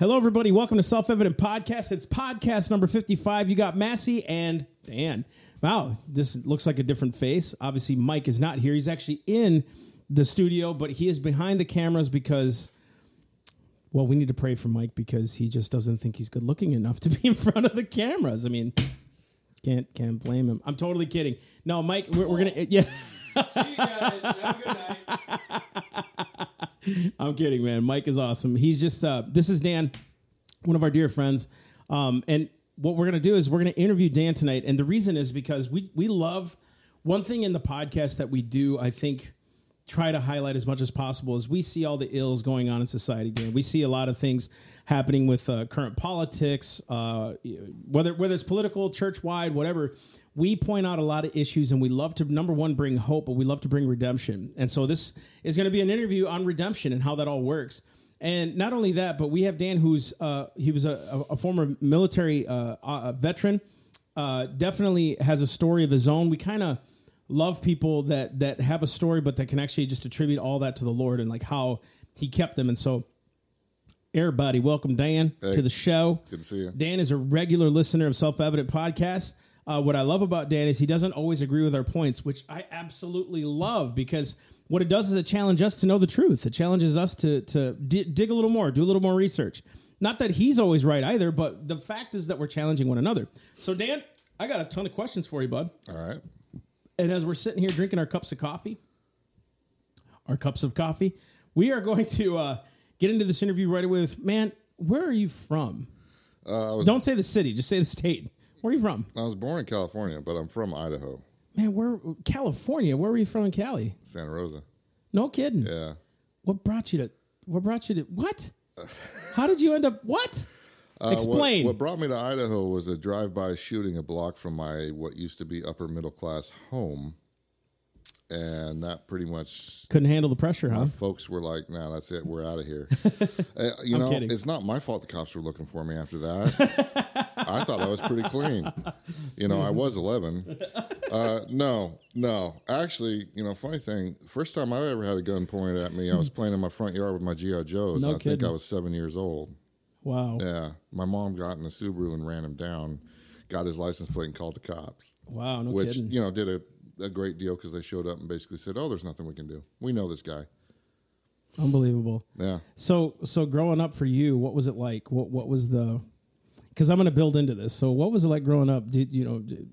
Hello, everybody. Welcome to Self Evident Podcast. It's podcast number 55. You got Massey and Dan. Wow, this looks like a different face. Obviously, Mike is not here. He's actually in the studio, but he is behind the cameras because, well, we need to pray for Mike because he just doesn't think he's good looking enough to be in front of the cameras. I mean, can't can't blame him. I'm totally kidding. No, Mike, we're, we're gonna yeah. See you guys. Have a good night. I'm kidding, man. Mike is awesome. He's just uh, this is Dan, one of our dear friends, um, and what we're gonna do is we're gonna interview Dan tonight, and the reason is because we we love one thing in the podcast that we do. I think try to highlight as much as possible is we see all the ills going on in society. Dan, we see a lot of things happening with uh, current politics, uh, whether whether it's political, church wide, whatever we point out a lot of issues and we love to number one bring hope but we love to bring redemption and so this is going to be an interview on redemption and how that all works and not only that but we have dan who's uh, he was a, a former military uh, uh, veteran uh, definitely has a story of his own we kind of love people that that have a story but that can actually just attribute all that to the lord and like how he kept them and so everybody welcome dan Hey. to the show Good to see you. Dan is a regular listener of Self Evident Podcast. Uh, what I love about Dan is he doesn't always agree with our points, which I absolutely love because what it does is it challenges us to know the truth. It challenges us to to di- dig a little more, do a little more research. Not that he's always right either, but the fact is that we're challenging one another. So Dan, I got a ton of questions for you, bud. All right. And as we're sitting here drinking our cups of coffee, our cups of coffee, we are going to uh, get into this interview right away with man. Where are you from? Uh, I was Don't say the city, just say the state. Where are you from? I was born in California, but I'm from Idaho, Man, where California? Where were you from in Cali? Santa Rosa. No kidding. Yeah. What brought you to? What brought you to? What? How did you end up? What? Uh, what- Explain. What, brought me to Idaho was a drive-by shooting a block from my what used to be upper middle class home, and that pretty much Couldn't handle the pressure, huh? folks were like, "Nah, that's it. We're out of here." Uh, you I'm know, kidding. it's not my fault the cops were looking for me after that. I thought I was pretty clean. You know, I was 11. Uh, no, no. Actually, you know, funny thing, first time I ever had a gun pointed at me, I was playing in my front yard with my G.I. Joes. No I think. I was seven years old. Wow. Yeah. My mom got in a Subaru and ran him down, got his license plate and called the cops, Wow. No which, kidding. you know, did a, a great deal because they showed up and basically said, oh, there's nothing we can do. We know this guy. Unbelievable. Yeah. So, so growing up for you, what was it like? What What was the? Because I'm going to build into this. So, what was it like growing up? Did you know? Did,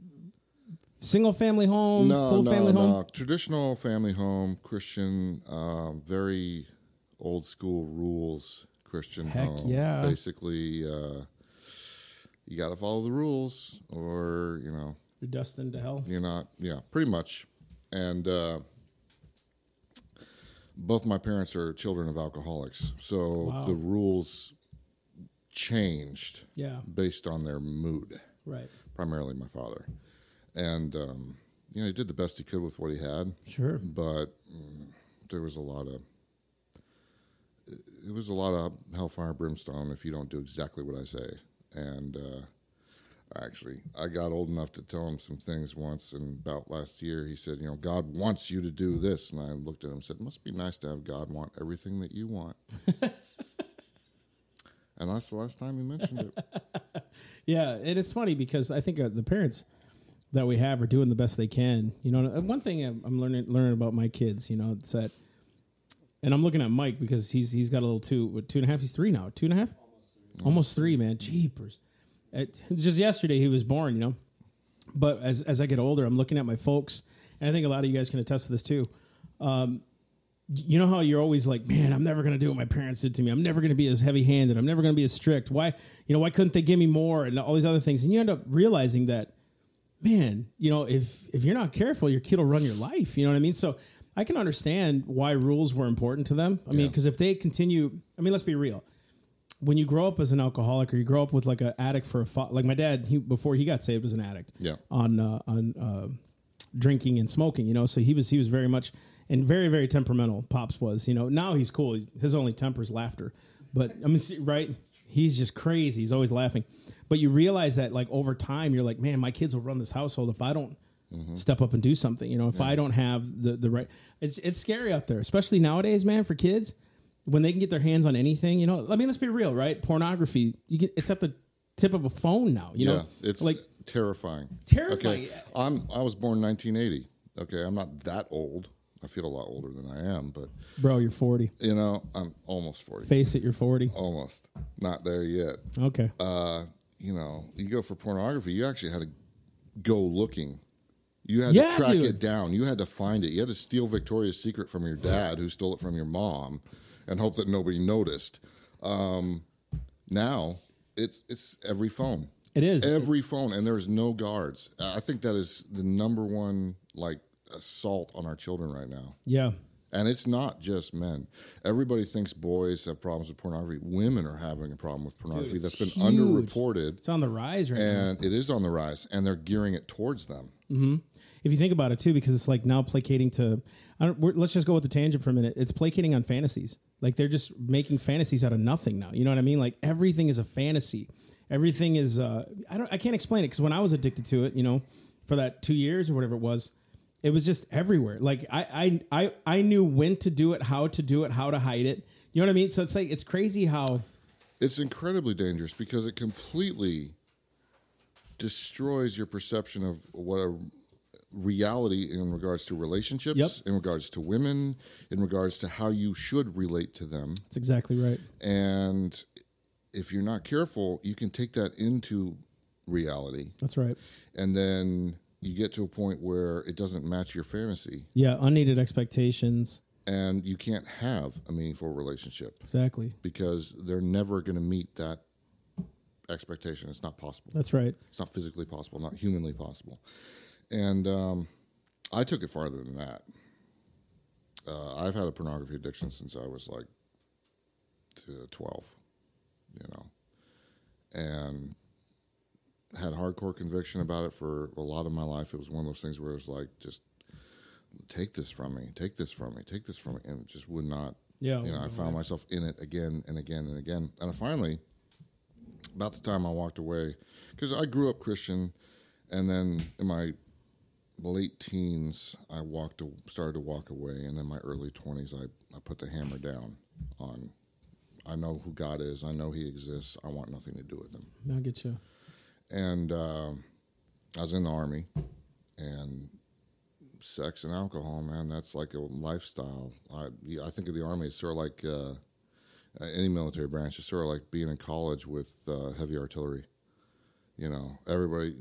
single family home, no, full no, family no. home. Traditional family home, Christian, um, very old school rules Christian Heck home. yeah. Basically, uh, you got to follow the rules, or you know, You're destined to hell. you're not. Yeah, pretty much. And uh, both my parents are children of alcoholics, so Wow. the rules changed Yeah. based on their mood Right. primarily my father. And, um, you know, he did the best he could with what he had, Sure. but mm, there was a lot of, it was a lot of hellfire brimstone if you don't do exactly what I say. And, uh, actually, I got old enough to tell him some things once, and about last year, he said, you know, God wants you to do this. And I looked at him and said, it must be nice to have God want everything that you want. and that's the last time he mentioned it. Yeah, and it's funny because I think uh, the parents that we have are doing the best they can. You know, one thing I'm learning learning about my kids, you know, it's that, and I'm looking at Mike because he's he's got a little two, two and a half. He's three now, two and a half, almost three, man. Jeepers! It, just yesterday he was born, you know. But as as I get older, I'm looking at my folks, and I think a lot of you guys can attest to this too. Um, you know how you're always like, man, I'm never gonna do what my parents did to me. I'm never gonna be as heavy handed. I'm never gonna be as strict. Why, you know, why couldn't they give me more and all these other things? And you end up realizing that, man, you know, if if you're not careful, your kid will run your life. You know what I mean? So I can understand why rules were important to them. I mean, because if they continue, I mean, let's be real. When you grow up as an alcoholic or you grow up with like an addict for a fa- like my dad, he before he got saved was an addict Yeah. on uh, on uh, drinking and smoking. You know, so he was he was very much and very very temperamental. Pops was. You know, now he's cool. His only temper is laughter. But I mean, right? He's just crazy. He's always laughing. But you realize that like over time, you're like, man, my kids will run this household if I don't step up and do something. You know, if I don't have the the right, it's it's scary out there, especially nowadays, man, for kids. When they can get their hands on anything, you know. I mean, let's be real, right? Pornography, you get it's at the tip of a phone now. You yeah, know, it's like terrifying. Terrifying. Okay, I'm I was born 1980. Okay, I'm not that old. I feel a lot older than I am, but bro, you're 40. you know, I'm almost 40. Face it, you're 40. Almost. Not there yet. Okay. Uh, you know, you go for pornography, you actually had to go looking. You had Yeah, to track dude. it down. You had to find it. You had to steal Victoria's Secret from your dad, who stole it from your mom, and hope that nobody noticed. Um, now it's it's every phone, It is. every phone, and there's no guards. I think that is the number one like assault on our children right now. yeah. And it's not just men. Everybody thinks boys have problems with pornography. Women are having a problem with pornography Dude, that's been huge. underreported, It's on the rise right now. and it is on the rise, and they're gearing it towards them. If you think about it too, because it's like now placating to, I don't, we're, let's just go with the tangent for a minute. It's placating on fantasies. Like they're just making fantasies out of nothing now. You know what I mean? Like everything is a fantasy. Everything is. Uh, I don't. I can't explain it because when I was addicted to it, you know, for that two years or whatever it was, it was just everywhere. Like I, I, I, I knew when to do it, how to do it, how to hide it. You know what I mean? So it's like it's crazy how. It's incredibly dangerous because it completely destroys your perception of what a reality in regards to relationships, Yep. in regards to women, in regards to how you should relate to them. That's exactly right. And if you're not careful, you can take that into reality. That's right. And then you get to a point where it doesn't match your fantasy Yeah, unneeded expectations. and you can't have a meaningful relationship Exactly. because they're never going to meet that expectation. It's not possible. That's right. It's not physically possible, not humanly possible. And um, I took it farther than that. Uh, I've had a pornography addiction since I was like 12, you know, and had hardcore conviction about it for a lot of my life. It was one of those things where it was like, just take this from me, take this from me, take this from me, and just would not. Yeah. You know, I found myself in it again and again and again. And finally, about the time I walked away, because I grew up Christian, and then in my late teens, I walked, started to walk away, and in my early twenties, I, I put the hammer down on. I know who God is. I know He exists. I want nothing to do with Him. I get you. And uh, I was in the army, and sex and alcohol, man, that's like a lifestyle. I, I think of the army as sort of like uh, any military branch. It's sort of like being in college with uh, heavy artillery. You know, everybody,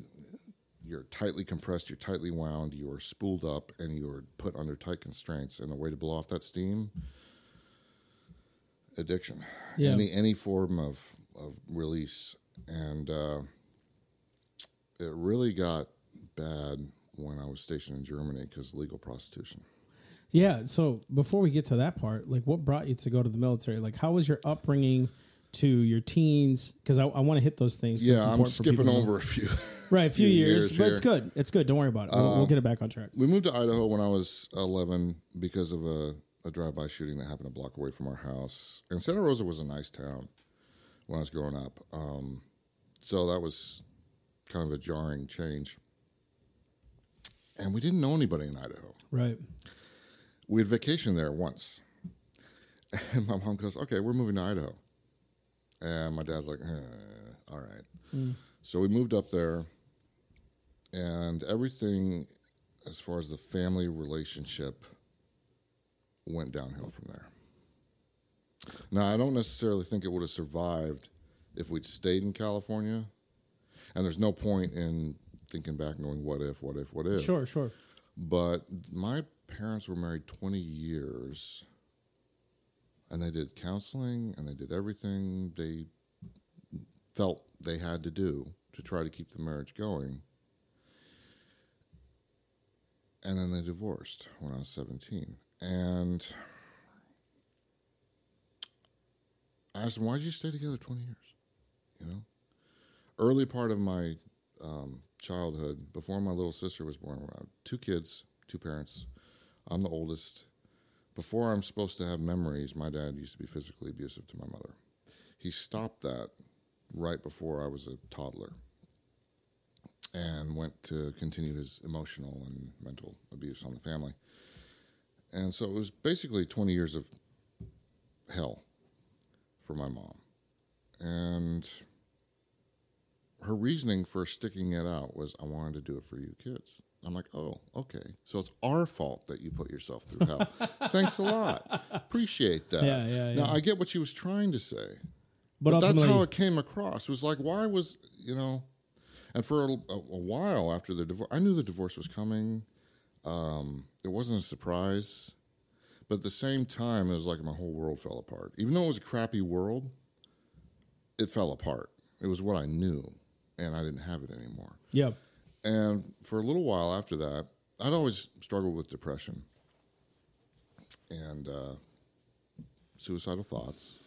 you're tightly compressed, you're tightly wound, you are spooled up, and you are put under tight constraints. And the way to blow off that steam, addiction, Yeah. any any form of of release, and uh, it really got bad when I was stationed in Germany because legal prostitution. Yeah. So before we get to that part, like what brought you to go to the military? Like how was your upbringing to your teens? Because I, I want to hit those things. Yeah, I'm skipping over a few. right a few, few years, years but it's. Um, good. It's good. Don't worry about it. We'll, we'll get it back on track. We moved to Idaho when I was 11 because of a, a drive-by shooting that happened a block away from our house. And Santa Rosa was a nice town when I was growing up. Um, so that was kind of a jarring change. And we didn't know anybody in Idaho. Right. We had vacationed there once. And my mom goes, okay, we're moving to Idaho. And my dad's like, eh, all right. So we moved up there, and everything, as far as the family relationship, went downhill from there. Now, I don't necessarily think it would have survived if we'd stayed in California. And there's no point in thinking back and going, what if, what if, what if? Sure. Sure. But my parents were married 20 years and they did counseling and they did everything they felt they had to do to try to keep the marriage going. And then they divorced when I was 17. And I asked them, why did you stay together 20 years? You know? Early part of my um, childhood, before my little sister was born, two kids, two parents. I'm the oldest. Before I'm supposed to have memories, my dad used to be physically abusive to my mother. He stopped that right before I was a toddler and went to continue his emotional and mental abuse on the family. And so it was basically 20 years of hell for my mom. And her reasoning for sticking it out was, I wanted to do it for you kids. I'm like, oh, okay. So it's our fault that you put yourself through hell. Thanks a lot. Appreciate that. Yeah, yeah, Now. I get what she was trying to say. But, But that's how it came across. It was like, why was, you know, and for a, a, a while after the divorce, I knew the divorce was coming. Um, it wasn't a surprise. But at the same time, it was like my whole world fell apart. Even though it was a crappy world, it fell apart. It was what I knew, and I didn't have it anymore. yeah, And for a little while after that, I'd always struggled with depression and uh, suicidal thoughts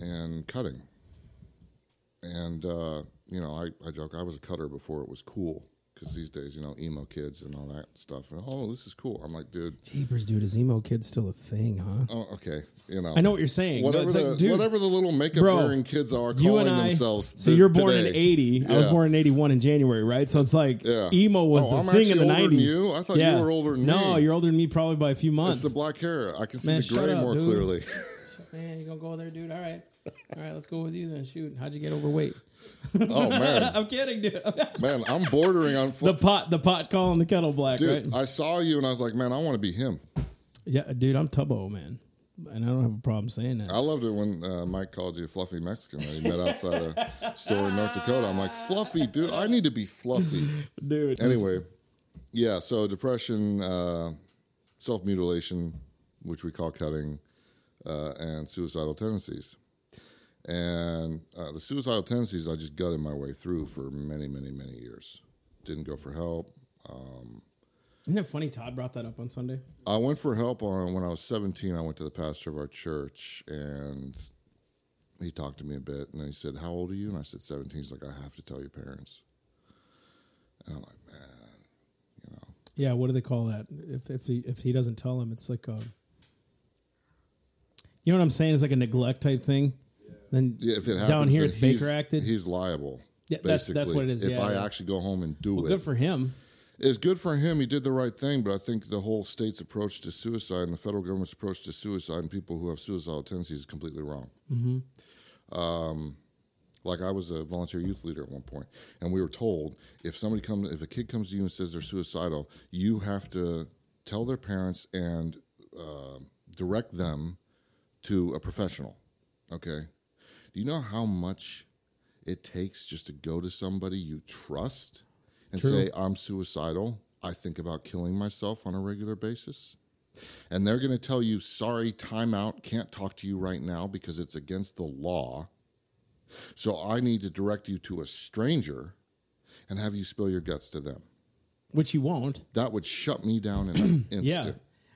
and cutting. And, uh, you know, I, I joke, I was a cutter before it was cool. Because these days, you know, emo kids and all that stuff. And, oh, this is cool. I'm like, dude, Jeepers, dude, is emo kid still a thing, huh? oh, okay. You know, I know what you're saying. whatever, It's the, like, dude, whatever the little makeup bro, wearing kids are you calling and I. themselves. So this- you're born in today. '80. I was born in '81 in January, right? So it's like Yeah. emo was Oh, the I'm thing in the older than '90s. you? I thought you were older than no, me. No, you're older than me probably by a few It's months. the black hair. I can see Man, the gray up, more dude. clearly. Man, you gonna go there, dude? All right, all right. Let's go with you then. Shoot, how'd you get overweight? oh man, I'm kidding, dude. man, I'm bordering on. the pot, the pot calling the kettle black, dude, right? I saw you and I was like, man, I want to be him. yeah, dude, I'm Tubbo, man, and I don't have a problem saying that. I loved it when uh, Mike called you a fluffy Mexican that he met outside a store in North Dakota. I'm like, fluffy, dude. I need to be fluffy. dude. Anyway, yeah. So depression, uh, self mutilation, which we call cutting, uh, and suicidal tendencies. And uh, the suicidal tendencies, I just gutted my way through for many, many, many years. Didn't go for help. Isn't it funny? Todd brought that up on Sunday. I went for help on when I was 17. I went to the pastor of our church and he talked to me a bit. And then he said, How old are you? And I said, 17. He's like, I have to tell your parents. And I'm like, Man, you know. Yeah, what do they call that? If if he if he doesn't tell him, it's like a. You know what I'm saying? It's like a neglect type thing. Then Yeah, if it happens, down here, it's Baker acted. He's liable. Yeah, that's- that's what it is, If yeah, I yeah. actually go home and do well, it, good for him. it's good for him. He did the right thing, but I think the whole state's approach to suicide and the federal government's approach to suicide and people who have suicidal tendencies is completely wrong. Um, like I was a volunteer youth leader at one point, and we were told if somebody comes, if a kid comes to you and says they're suicidal, you have to tell their parents and uh, direct them to a professional. Okay, do you know how much it takes just to go to somebody you trust and True. say, I'm suicidal. I think about killing myself on a regular basis. And they're going to tell you, sorry, timeout, can't talk to you right now because it's against the law. So I need to direct you to a stranger and have you spill your guts to them. Which you won't. That would shut me down in an instant. Yeah.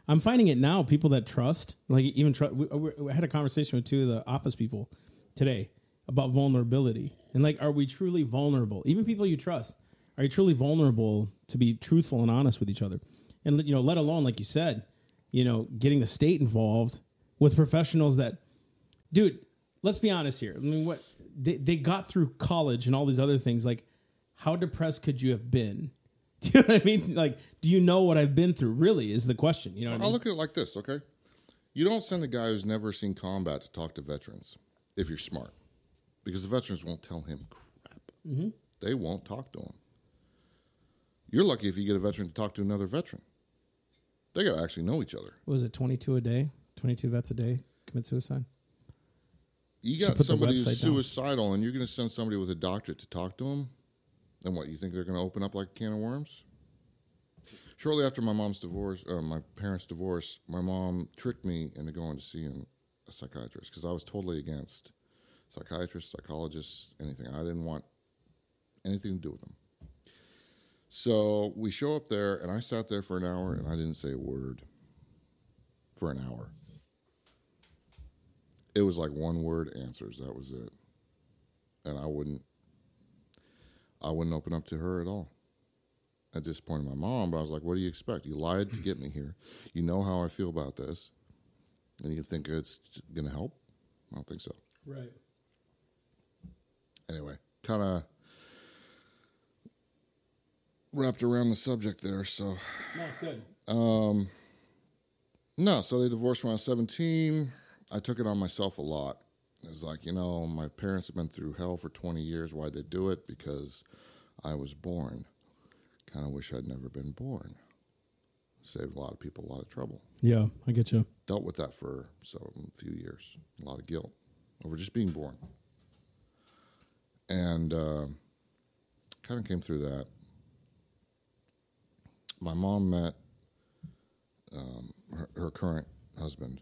I'm finding it now. People that trust, like even trust. We, we, we had a conversation with two of the office people today about vulnerability and like, are we truly vulnerable? Even people you trust, are you truly vulnerable to be truthful and honest with each other? And you know, let alone like you said, you know, getting the state involved with professionals that, dude. Let's be honest here. I mean, what they they got through college and all these other things. Like, how depressed could you have been? Do you know what I mean? Like, do you know what I've been through? Really, is the question. You know I I'll mean? look at it like this, okay? You don't send a guy who's never seen combat to talk to veterans if you're smart, because the veterans won't tell him crap. Mm-hmm. They won't talk to him. You're lucky if you get a veteran to talk to another veteran. They got to actually know each other. What was it 22 a day? 22 vets a day commit suicide? You So got the somebody who's website down. suicidal, and you're going to send somebody with a doctorate to talk to him. And what you think they're going to open up like a can of worms? Shortly after my mom's divorce, uh, my parents' divorce, my mom tricked me into going to see an, a psychiatrist because I was totally against psychiatrists, psychologists, anything. I didn't want anything to do with them. So we show up there, and I sat there for an hour, and I didn't say a word for an hour. It was like one word answers. That was it. And I wouldn't I wouldn't open up to her at all. I disappointed my mom, but I was like, what do you expect? You lied to get me here. You know how I feel about this. And you think it's gonna help? I don't think so. Right. Anyway, kinda wrapped around the subject there, so No, it's good. Um, no, so they divorced when I was 17. I took it on myself a lot. It was like, you know, my parents have been through hell for 20 years. Why'd they do it? Because I was born. Kind of wish I'd never been born. Saved a lot of people a lot of trouble. Yeah, I get you. Dealt with that for so a few years. A lot of guilt over just being born. And uh, kind of came through that. My mom met um, her, her current husband,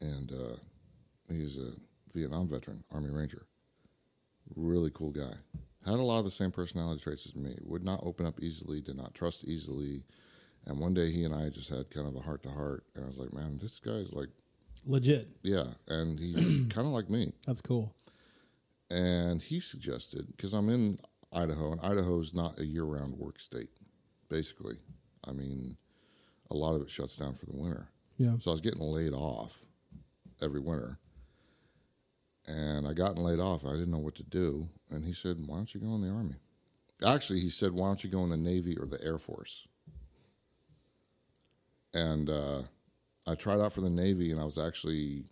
and uh, he's a Vietnam veteran, Army Ranger. Really cool guy. Had a lot of the same personality traits as me. Would not open up easily, did not trust easily. And one day he and I just had kind of a heart to heart. And I was like, man, this guy's like, Legit. yeah. And he's kind of like me. That's cool. And he suggested, because I'm in Idaho, and Idaho's not a year round work state, basically. I mean, a lot of it shuts down for the winter. Yeah. So I was getting laid off every winter. And I gotten laid off. I didn't know what to do. And he said, Why don't you go in the Army? Actually, he said, Why don't you go in the Navy or the Air Force? And uh, I tried out for the Navy, and I was actually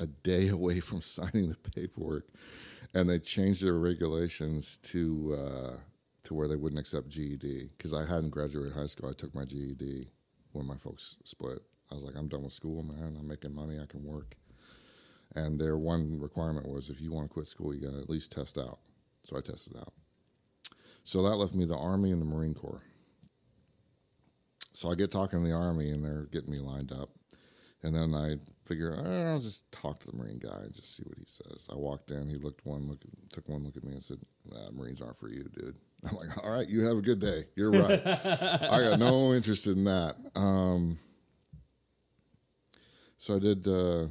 a day away from signing the paperwork. And they changed their regulations to uh, to where they wouldn't accept GED because I hadn't graduated high school. I took my GED when my folks split. I was like, I'm done with school, man. I'm making money. I can work. And their one requirement was if you want to quit school, you got to at least test out. So I tested out. So that left me the Army and the Marine Corps. So I get talking to the Army, and they're getting me lined up. And then I figure eh, I'll just talk to the Marine guy and just see what he says. I walked in, he looked one look, took one look at me and said, nah, "Marines aren't for you, dude." I'm like, "All right, you have a good day. You're right. I got no interest in that." Um, so I did. Uh,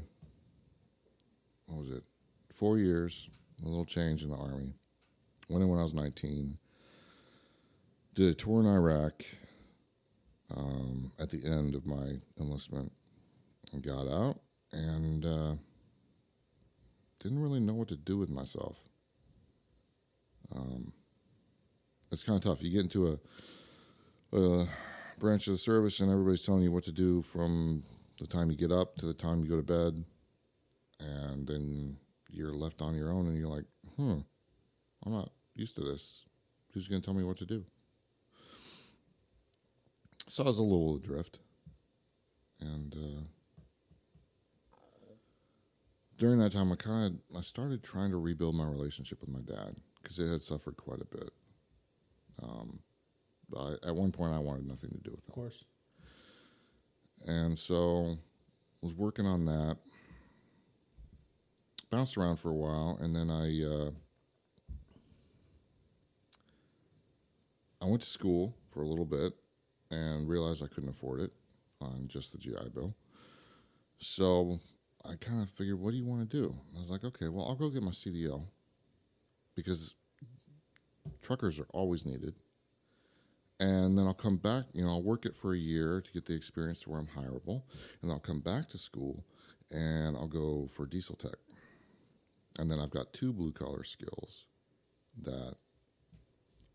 what was it? Four years, a little change in the army. Went in when I was 19. Did a tour in Iraq um, at the end of my enlistment got out and uh, didn't really know what to do with myself. Um, it's kind of tough. You get into a, a branch of the service, and everybody's telling you what to do from the time you get up to the time you go to bed, and then you're left on your own, and you're like, "Hmm, I'm not used to this. Who's going to tell me what to do?" So I was a little adrift, and. Uh, during that time, I kind of I started trying to rebuild my relationship with my dad because it had suffered quite a bit. Um, I, at one point, I wanted nothing to do with them. Of course. and so was working on that. Bounced around for a while, and then I uh, I went to school for a little bit and realized I couldn't afford it on just the GI Bill. So I kind of figured, what do you want to do? I was like, okay, well, I'll go get my CDL because truckers are always needed. And then I'll come back, you know, I'll work it for a year to get the experience to where I'm hireable. And I'll come back to school and I'll go for diesel tech. And then I've got two blue collar skills that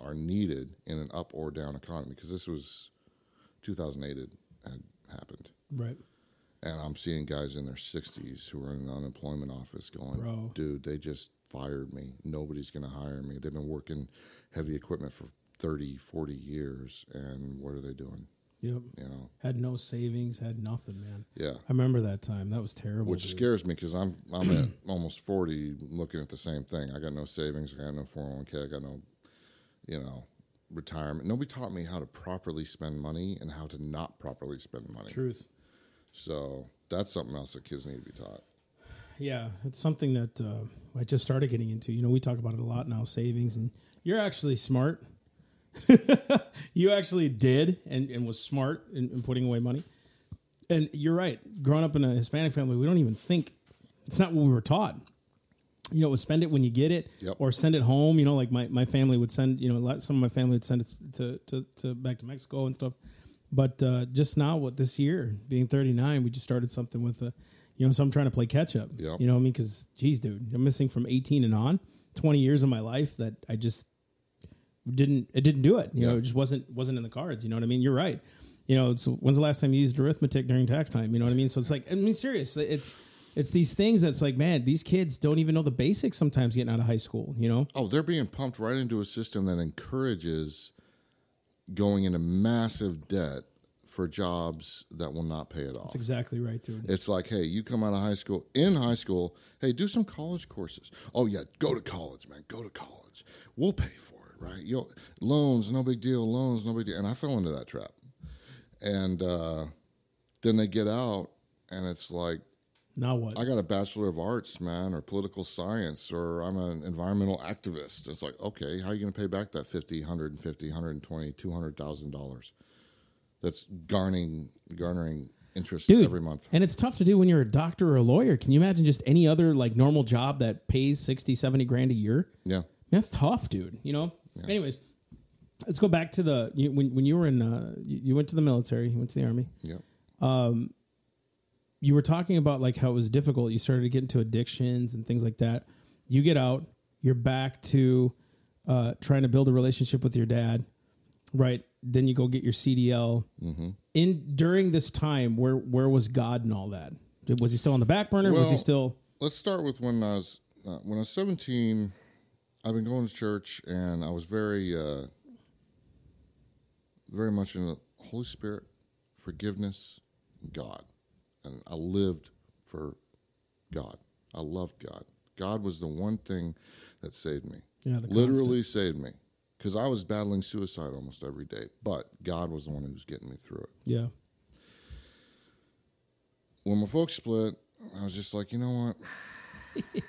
are needed in an up or down economy because this was 2008 it had happened. Right. And I'm seeing guys in their 60s who are in the unemployment office going, Bro. dude, they just fired me. Nobody's going to hire me. They've been working heavy equipment for 30, 40 years. And what are they doing? Yep. You know, Had no savings, had nothing, man. yeah. I remember that time. That was terrible. Which dude. scares me because I'm I'm at almost 40 looking at the same thing. I got no savings. I got no 401k. I got no, you know, retirement. Nobody taught me how to properly spend money and how to not properly spend money. Truth. So that's something else that kids need to be taught. Yeah, it's something that uh, I just started getting into. You know, we talk about it a lot now, savings, and you're actually smart. you actually did and, and was smart in, in putting away money. And you're right. Growing up in a Hispanic family, we don't even think it's not what we were taught. You know, spend it when you get it, Yep. or send it home. You know, like my, my family would send. You know, lot, some of my family would send it to, to, to back to Mexico and stuff. But uh, just now, what this year, being 39, we just started something with a, you know, so I'm trying to play catch up. Yep. You know what I mean? Because, geez, dude, I'm missing from 18 and on 20 years of my life that I just didn't, it didn't do it. You know, it just wasn't, wasn't in the cards. You know what I mean? You're right. You know, so when's the last time you used arithmetic during tax time? You know what I mean? So it's like, I mean, serious. It's it's these things that's like, man, these kids don't even know the basics sometimes getting out of high school. You know? Oh, they're being pumped right into a system that encourages going into massive debt for jobs that will not pay it off. That's exactly right, dude. It's like, hey, you come out of high school, in high school, hey, do some college courses. Oh, yeah, go to college, man. Go to college. We'll pay for it, right? You know, loans, no big deal. Loans, no big deal. And I fell into that trap. And uh, then they get out, and it's like, now what? I got a bachelor of arts, man, or political science, or I'm an environmental activist. It's like, okay, how are you going to pay back that 50, 150, 120, 200,000 dollars? That's garnering garnering interest Dude, every month. And it's tough to do when you're a doctor or a lawyer. Can you imagine just any other like normal job that pays 60, 70 grand a year? Yeah. That's tough, dude. You know. Anyways, let's go back to the you, when when you were in uh, you, you went to the military, you went to the army. Yeah. You were talking about like how it was difficult. You started to get into addictions and things like that. You get out, you're back to uh, trying to build a relationship with your dad, right? Then you go get your CDL. In during this time, where where was God and all that? Was he still on the back burner? was he still? Let's start with when I was uh, when I was 17. I've been going to church, and I was very, uh, very much in the Holy Spirit, forgiveness, God, and I lived for God. I loved God. God was the one thing that saved me. Yeah, the literally saved me because I was battling suicide almost every day. But God was the one who was getting me through it. Yeah. When my folks split, I was just like, you know what?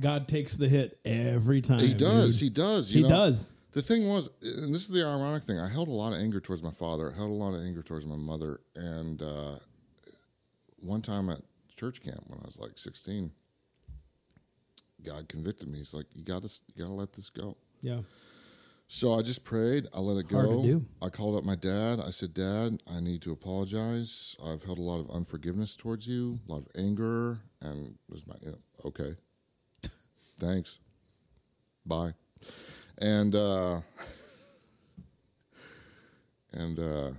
God takes the hit every time. He does. dude. He does. you He know? does. The thing was, and this is the ironic thing, I held a lot of anger towards my father, I held a lot of anger towards my mother. And uh, one time at church camp when I was like 16, God convicted me. He's like, you got to you got to let this go. Yeah. So I just prayed. I let it go. Hard to do. I called up my dad. I said, Dad, I need to apologize. I've held a lot of unforgiveness towards you, a lot of anger. And it was my, you know, okay. Thanks. Bye. And, uh, and, uh,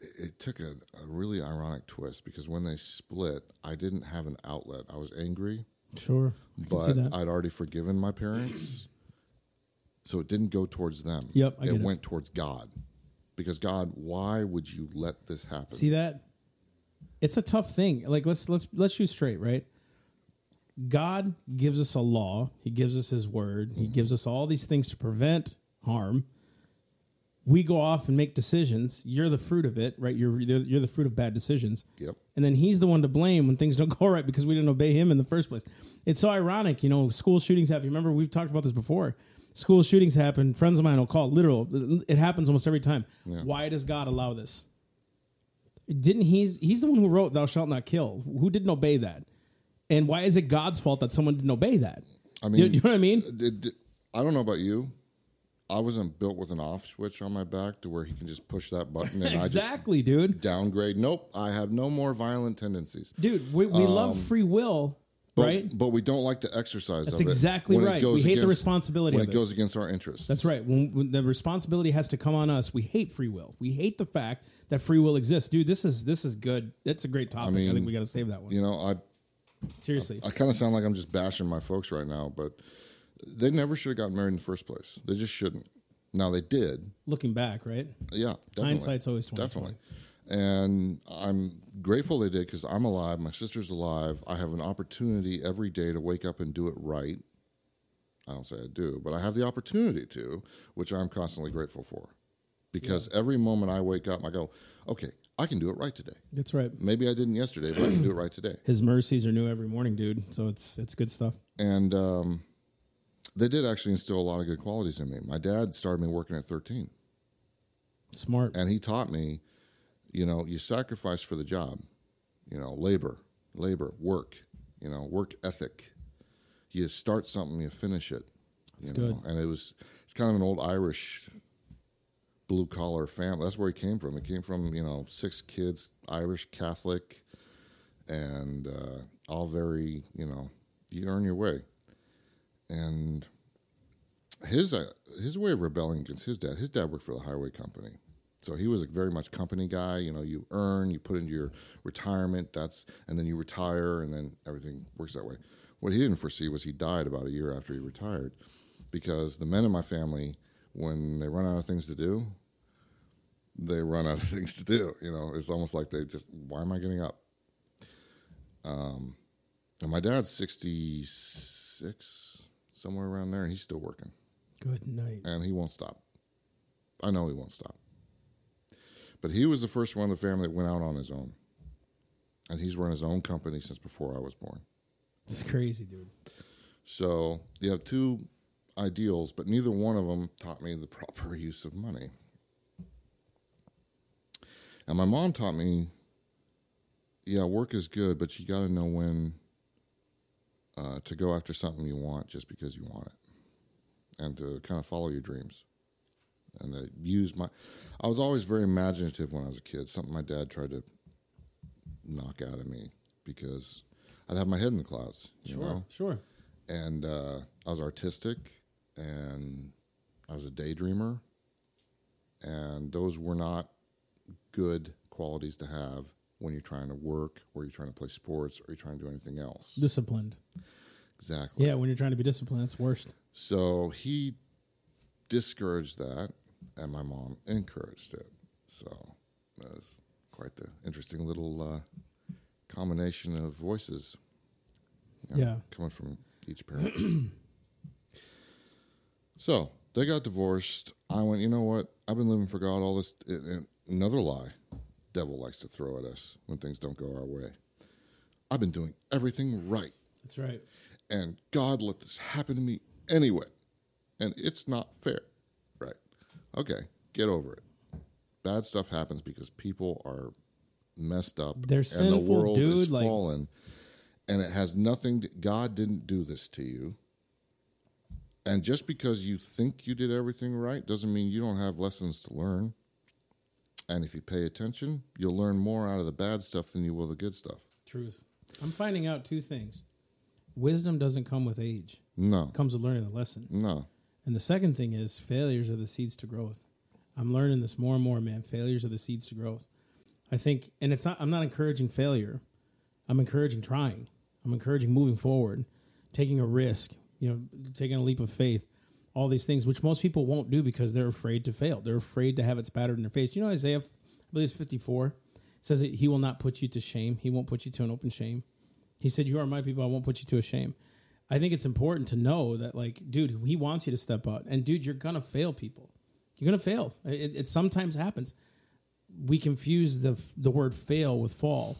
it- took a, a really ironic twist because when they split, I didn't have an outlet. I was angry Sure. I can see but that. I'd already forgiven my parents. So it didn't go towards them. Yep, it went towards God. Because God, why would you let this happen? See that? It's a tough thing. Like let's let's let's shoot straight, right? God gives us a law. He gives us His word. He gives us all these things to prevent harm. We go off and make decisions. You're the fruit of it, right? You're you're, you're the fruit of bad decisions. Yep. And then he's the one to blame when things don't go right because we didn't obey him in the first place. It's so ironic, you know. School shootings happen. Remember, we've talked about this before. School shootings happen. Friends of mine will call literal. It happens almost every time. Why does God allow this? Didn't he's he's the one who wrote "Thou shalt not kill"? Who didn't obey that? And why is it God's fault that someone didn't obey that? I mean, you know what I mean? Uh, did- did- I don't know about you. I wasn't built with an off switch on my back to where he can just push that button and exactly, dude. I downgrade. Nope. I have no more violent tendencies. Dude, we, we um, love free will, But, right? But we don't like the exercise That's of it. exactly right. We hate the responsibility when of it it. goes against our interests. That's right. When, when the responsibility has to come on us, we hate free will. We hate the fact that free will exists, dude. This is this is good. That's a great topic. I, mean, think we got to save that one. You know, I Seriously, I kind of sound like I'm just bashing my folks right now, but they never should have gotten married in the first place. They just shouldn't. Now they did. looking back, right? Yeah, definitely. Hindsight's always 20/20. definitely. And I'm grateful they did because I'm alive. My sister's alive. I have an opportunity every day to wake up and do it right. I don't say I do, but I have the opportunity to, which I'm constantly grateful for. Because every moment I wake up, I go, okay, I can do it right today. That's right. Maybe I didn't yesterday, but I can do it right today. His mercies are new every morning, dude. So it's it's good stuff. and um, they did actually instill a lot of good qualities in me. My dad started me working at 13, Smart. and he taught me, you know, you sacrifice for the job, you know, labor, labor, work, you know, work ethic. You start something, you finish it. That's you know? good. And it was it's kind of an old Irish blue collar family. That's where he came from. He came from you know six kids, Irish Catholic, and uh, all very you know you earn your way. And his uh, his way of rebelling against his dad. His dad worked for the highway company, So he was a very much company guy. You know, you earn, you put into your retirement, that's, and then you retire, and then everything works that way. What he didn't foresee was he died about a year after he retired, because the men in my family, when they run out of things to do, they run out of things to do. You know, it's almost like they just, why am I getting up? Um, and my dad's sixty six, somewhere around there, and he's still working, Good night. and he won't stop. I know he won't stop. But he was the first one in the family that went out on his own. And he's run his own company since before I was born. It's crazy, dude. So you have two ideals, but neither one of them taught me the proper use of money. And my mom taught me, yeah, work is good, but you got to know when uh, to go after something you want just because you want it, and to kind of follow your dreams. And to use my, I was always very imaginative when I was a kid. Something my dad tried to knock out of me because I'd have my head in the clouds. You Sure, know? sure. and uh, I was artistic, and I was a daydreamer, and those were not good qualities to have when you're trying to work, or you're trying to play sports, or you're trying to do anything else. Disciplined. Exactly. Yeah, when you're trying to be disciplined, that's worse. So he discouraged that, and my mom encouraged it. So that was quite the interesting little uh, combination of voices. you know, Yeah. coming from each parent. so they got divorced. I went, you know what? I've been living for God all this. and- and Another lie, devil likes to throw at us when things don't go our way. I've been doing everything right That's right. and God let this happen to me anyway. And it's not fair. Right. Okay, get over it. Bad stuff happens because people are messed up They're and sinful, the world dude, is like- fallen. And it has nothing to, God didn't do this to you. And just because you think you did everything right doesn't mean you don't have lessons to learn. And if you pay attention, you'll learn more out of the bad stuff than you will the good stuff. Truth. I'm finding out two things. Wisdom doesn't come with age. No. It comes with learning the lesson. No. And the second thing is failures are the seeds to growth. I'm learning this more and more, man. Failures are the seeds to growth. I think, and it's not, I'm not encouraging failure. I'm encouraging trying. I'm encouraging moving forward, taking a risk, you know, taking a leap of faith, all these things, which most people won't do because they're afraid to fail. They're afraid to have it spattered in their face. You know, Isaiah, I believe it's 54, says that he will not put you to shame. He won't put you to an open shame. He said, You are my people. I won't put you to a shame. I think it's important to know that, like, dude, he wants you to step out. And, dude, you're going to fail people. You're going to fail. It, it sometimes happens. We confuse the, the word fail with fall.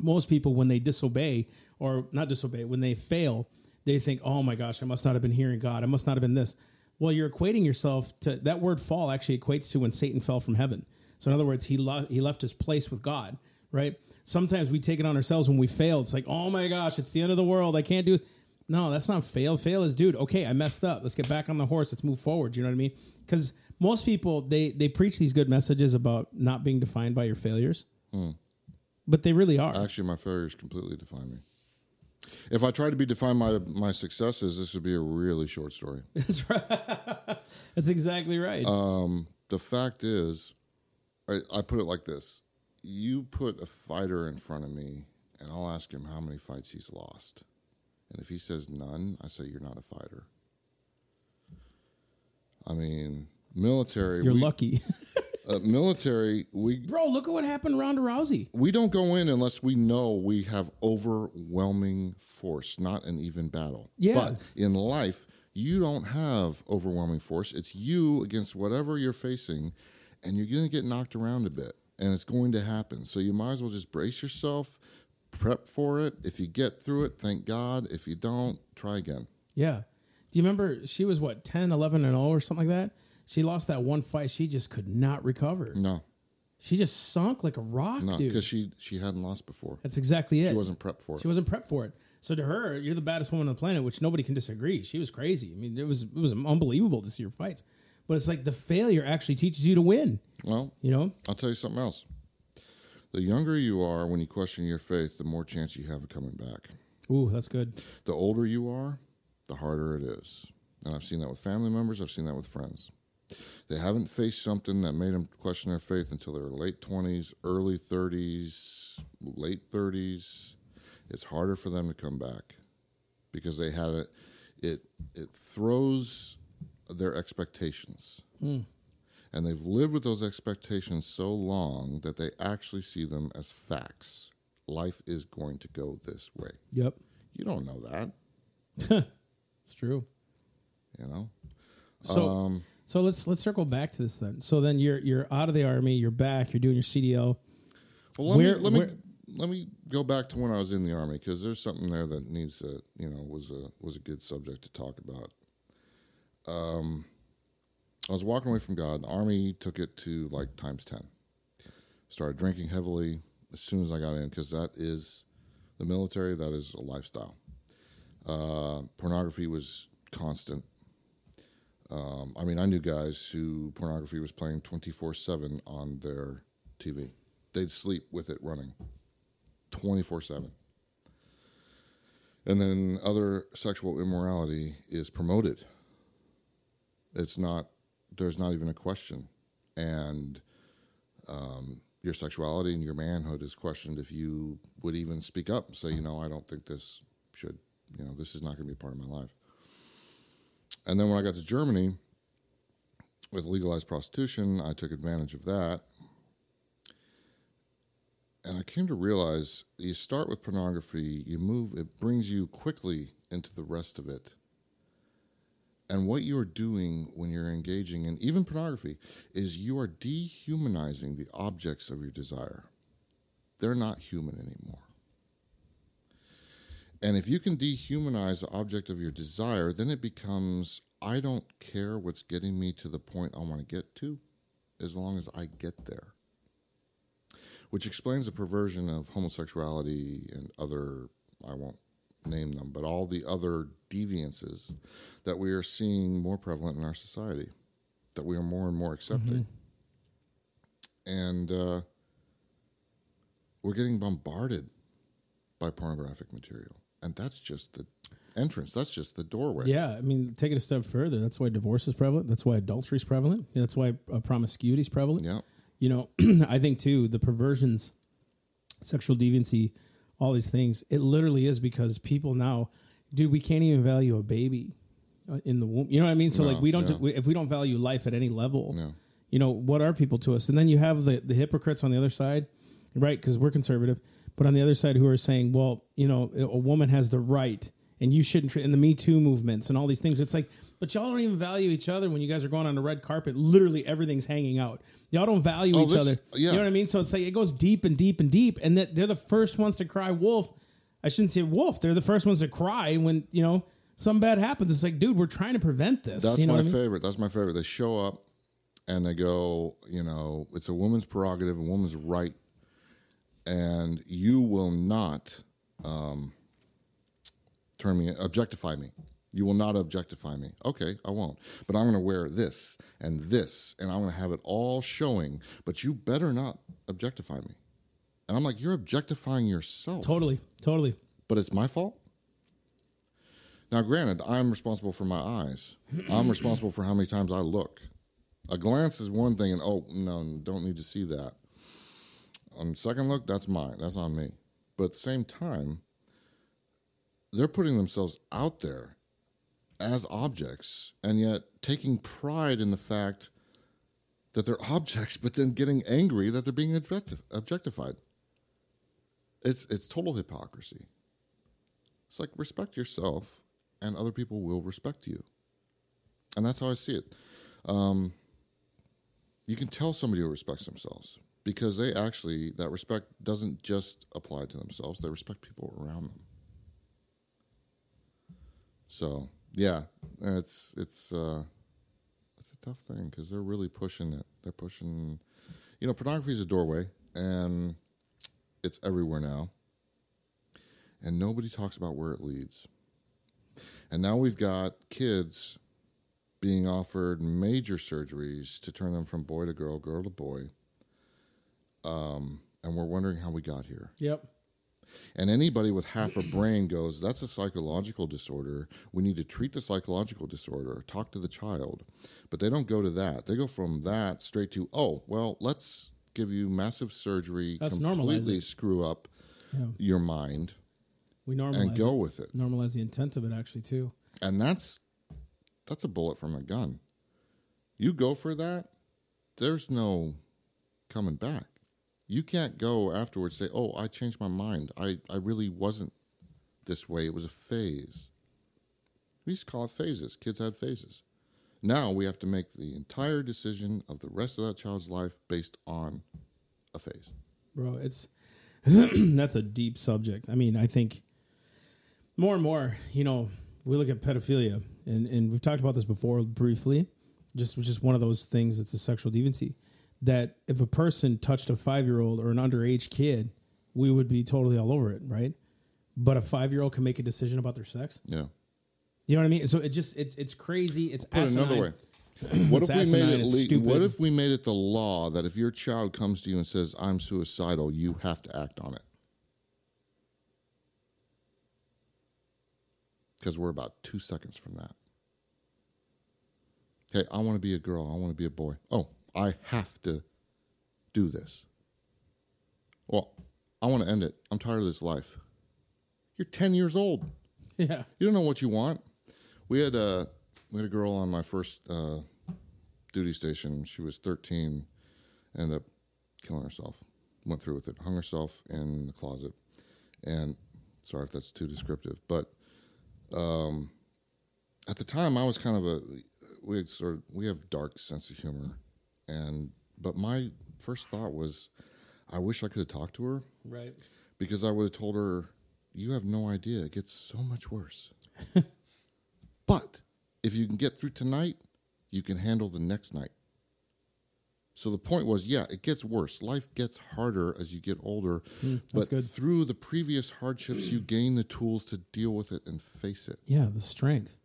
Most people, when they disobey, or not disobey, when they fail, they think, oh my gosh, I must not have been hearing God. I must not have been this. Well, you're equating yourself to that word fall actually equates to when Satan fell from heaven. So, in other words, he, lo- he left his place with God, right? Sometimes we take it on ourselves when we fail. It's like, oh my gosh, it's the end of the world. I can't do. No, that's not fail. Fail is, dude. Okay, I messed up. Let's get back on the horse. Let's move forward. You know what I mean? Because most people they they preach these good messages about not being defined by your failures, hmm. but they really are. Actually, my failures completely define me. If I tried to be defined by my successes, this would be a really short story. That's right. That's exactly right. Um, the fact is, I, I put it like this: you put a fighter in front of me, and I'll ask him how many fights he's lost, and if he says none, I say you're not a fighter. I mean, military. You're we, lucky, Uh, military. We bro. Look at what happened to Ronda Rousey. we don't go in unless we know we have overwhelming force, not an even battle. Yeah. But in life, you don't have overwhelming force. It's you against whatever you're facing, and you're going to get knocked around a bit, and it's going to happen. So you might as well just brace yourself, prep for it. If you get through it, thank God. If you don't, try again. Yeah. Do you remember she was what 10, 11 and 0 or something like that? She lost that one fight. She just could not recover. No, She just sunk like a rock, no, dude. because she she hadn't lost before. That's exactly it. She wasn't prepped for it. She wasn't prepped for it. So to her, you're the baddest woman on the planet, which nobody can disagree. She was crazy. I mean, it was it was unbelievable to see her fights. But it's like the failure actually teaches you to win. well, You know? I'll tell you something else. The younger you are when you question your faith, the more chance you have of coming back. Ooh, that's good. The older you are, the harder it is. And I've seen that with family members, I've seen that with friends. They haven't faced something that made them question their faith until their late 20s, early 30s, late 30s. It's harder for them to come back because they had it. It it throws their expectations, and they've lived with those expectations so long that they actually see them as facts. Life is going to go this way. Yep. You don't know that, It's true. you know. So Um, so let's let's circle back to this then. So then you're you're out of the army, you're back, you're doing your CDL. Well, let Where- me let me let me go back to when I was in the army because there's something there that needs to you know was a was a good subject to talk about. Um, I was walking away from God. The army took it to like times ten. Started drinking heavily as soon as I got in because that is the military. That is a lifestyle. Uh, pornography was constant. Um, I mean, I knew guys who pornography was playing 24 7 on their TV. They'd sleep with it running 24 7. And then other sexual immorality is promoted. It's not, there's not even a question. And um, your sexuality and your manhood is questioned if you would even speak up and say, you know, I don't think this should, you know, this is not going to be a part of my life. And then when I got to Germany with legalized prostitution, I took advantage of that. And I came to realize you start with pornography, you move, it brings you quickly into the rest of it. And what you are doing when you're engaging in even pornography is you are dehumanizing the objects of your desire. They're not human anymore. And if you can dehumanize the object of your desire, then it becomes I don't care what's getting me to the point I want to get to as long as I get there. Which explains the perversion of homosexuality and other, I won't name them, but all the other deviances that we are seeing more prevalent in our society, that we are more and more accepting. And uh, we're getting bombarded by pornographic material. And that's just the entrance, that's just the doorway. Yeah, I mean, take it a step further. That's why divorce is prevalent. That's why adultery is prevalent. That's why uh, promiscuity is prevalent. Yeah. You know, I think too the perversions, sexual deviancy, all these things. It literally is because people now, dude, we can't even value a baby uh, in the womb. You know what I mean? So No, like, we don't yeah. we- if we don't value life at any level. No. You know what are people to us? And then you have the the hypocrites on the other side, right? Because we're conservative, but on the other side, who are saying, well, you know, a woman has the right. And you shouldn't, in the Me Too movements and all these things. It's like, but y'all don't even value each other when you guys are going on the red carpet. Literally, everything's hanging out. Y'all don't value Oh, each this- other. yeah. You know what I mean? So it's like it goes deep and deep and deep, and that they're the first ones to cry wolf. I shouldn't say wolf. They're the first ones to cry when you know something bad happens. It's like, dude, we're trying to prevent this. That's you know my I mean? favorite. That's my favorite. They show up and they go, you know, it's a woman's prerogative, a woman's right, and you will not um, turn me, objectify me. You will not objectify me. Okay, I won't. But I'm going to wear this and this, and I'm going to have it all showing. But you better not objectify me. And I'm like, you're objectifying yourself. Totally, totally. but it's my fault. Now, granted, I'm responsible for my eyes. I'm responsible for how many times I look. A glance is one thing, and oh no, don't need to see that. On second look, that's mine. That's on me. But at the same time, they're putting themselves out there as objects, and yet taking pride in the fact that they're objects, but then getting angry that they're being objectif- objectified. It's it's total hypocrisy. It's like respect yourself, and other people will respect you. And that's how I see it. Um, you can tell somebody who respects themselves because they actually, that respect doesn't just apply to themselves, they respect people around them. So, yeah, it's, it's, uh, it's a tough thing because they're really pushing it. They're pushing, you know, pornography is a doorway and it's everywhere now and nobody talks about where it leads. And now we've got kids being offered major surgeries to turn them from boy to girl, girl to boy. Um, and we're wondering how we got here. Yep. And anybody with half a brain goes, that's a psychological disorder. We need to treat the psychological disorder, talk to the child. But they don't go to that. They go from that straight to, oh, well, let's give you massive surgery, Let's completely screw up your mind, We normalize and go it. with it. normalize the intent of it actually too. And that's that's a bullet from a gun. You go for that, there's no coming back. You can't go afterwards say, "Oh, I changed my mind. I I really wasn't this way. It was a phase." We used to call it phases. Kids had phases. Now we have to make the entire decision of the rest of that child's life based on a phase. bro. It's that's a deep subject. I mean, I think more and more, you know, we look at pedophilia, and and we've talked about this before briefly. Just is one of those things that's a sexual deviancy. That if a person touched a five year old or an underage kid, we would be totally all over it, right? But a five year old can make a decision about their sex. Yeah. You know what I mean? So it just it's it's crazy. It's Put asinine. another way. What if we made it legal? What if we made it the law that if your child comes to you and says, "I'm suicidal," you have to act on it? Because we're about two seconds from that. Hey, I want to be a girl. I want to be a boy. Oh, I have to do this. Well, I want to end it. I'm tired of this life. You're 10 years old. Yeah. You don't know what you want. We had a we had a girl on my first uh, duty station. She was 13, ended up killing herself. Went through with it, hung herself in the closet. And sorry if that's too descriptive, but um, at the time I was kind of a we had sort of we have dark sense of humor, and but my first thought was, I wish I could have talked to her Right. because I would have told her, "You have no idea. It gets so much worse." but if you can get through tonight, you can handle the next night. So the point was, yeah, it gets worse. Life gets harder as you get older, hmm, but good. through the previous hardships, you gain the tools to deal with it and face it. Yeah, the strength.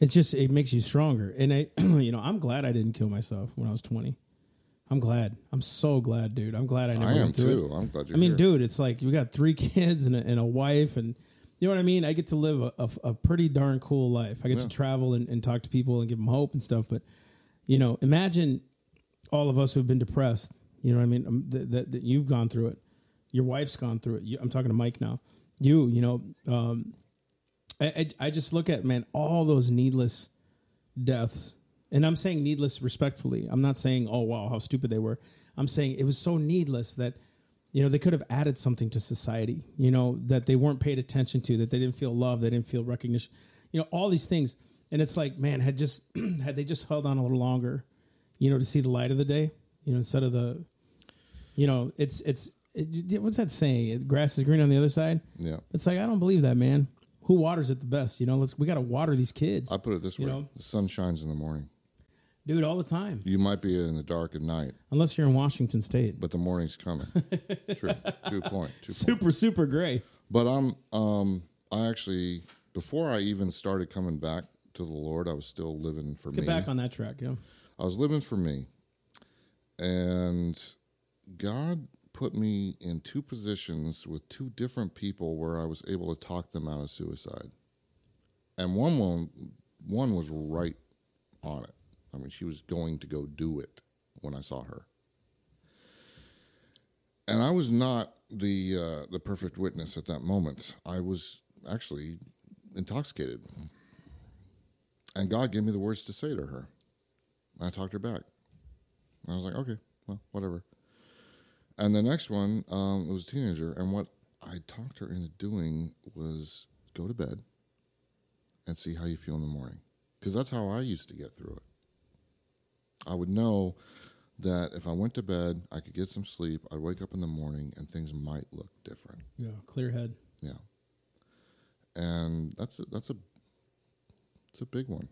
It's just it makes you stronger. And I you know, I'm glad I didn't kill myself when I was 20. I'm glad. I'm so glad, dude. I'm glad I never I am too. it. I'm glad you're I mean, here. dude, it's like we got three kids and a, and a wife, and you know what I mean. I get to live a, a, a pretty darn cool life. I get to travel and, and talk to people and give them hope and stuff. But you know, imagine all of us who've been depressed. You know what I mean? Um, that, that, that you've gone through it. Your wife's gone through it. You, I'm talking to Mike now. You, you know, um, I, I, I just look at man all those needless deaths, and I'm saying needless respectfully. I'm not saying oh wow how stupid they were. I'm saying it was so needless that you know they could have added something to society. You know that they weren't paid attention to, that they didn't feel love, they didn't feel recognition. You know all these things, and it's like man had just had they just held on a little longer, you know, to see the light of the day. You know instead of the, you know it's it's. It, what's that saying? Grass is green on the other side. Yeah. It's like I don't believe that, man. Who waters it the best? You know, let's we got to water these kids, I put it this way: know? the sun shines in the morning. dude, all the time. You might be in the dark at night, Unless you're in Washington State, but the morning's coming. True. Two point. Two point. super super gray. But I'm um I actually before I even started coming back to the Lord, I was still living for Get me. back on that track, yeah. I was living for me. And God put me in two positions with two different people where I was able to talk them out of suicide. And one one one was right on it. I mean, she was going to go do it when I saw her. And I was not the uh, the perfect witness at that moment. I was actually intoxicated. And God gave me the words to say to her. I talked her back. I was like, okay, well, whatever. And the next one um, was a teenager, and what I talked her into doing was go to bed and see how you feel in the morning, because that's how I used to get through it. I would know that if I went to bed, I could get some sleep. I'd wake up in the morning, and things might look different. Yeah, clear head. Yeah, and that's a, that's a it's a big one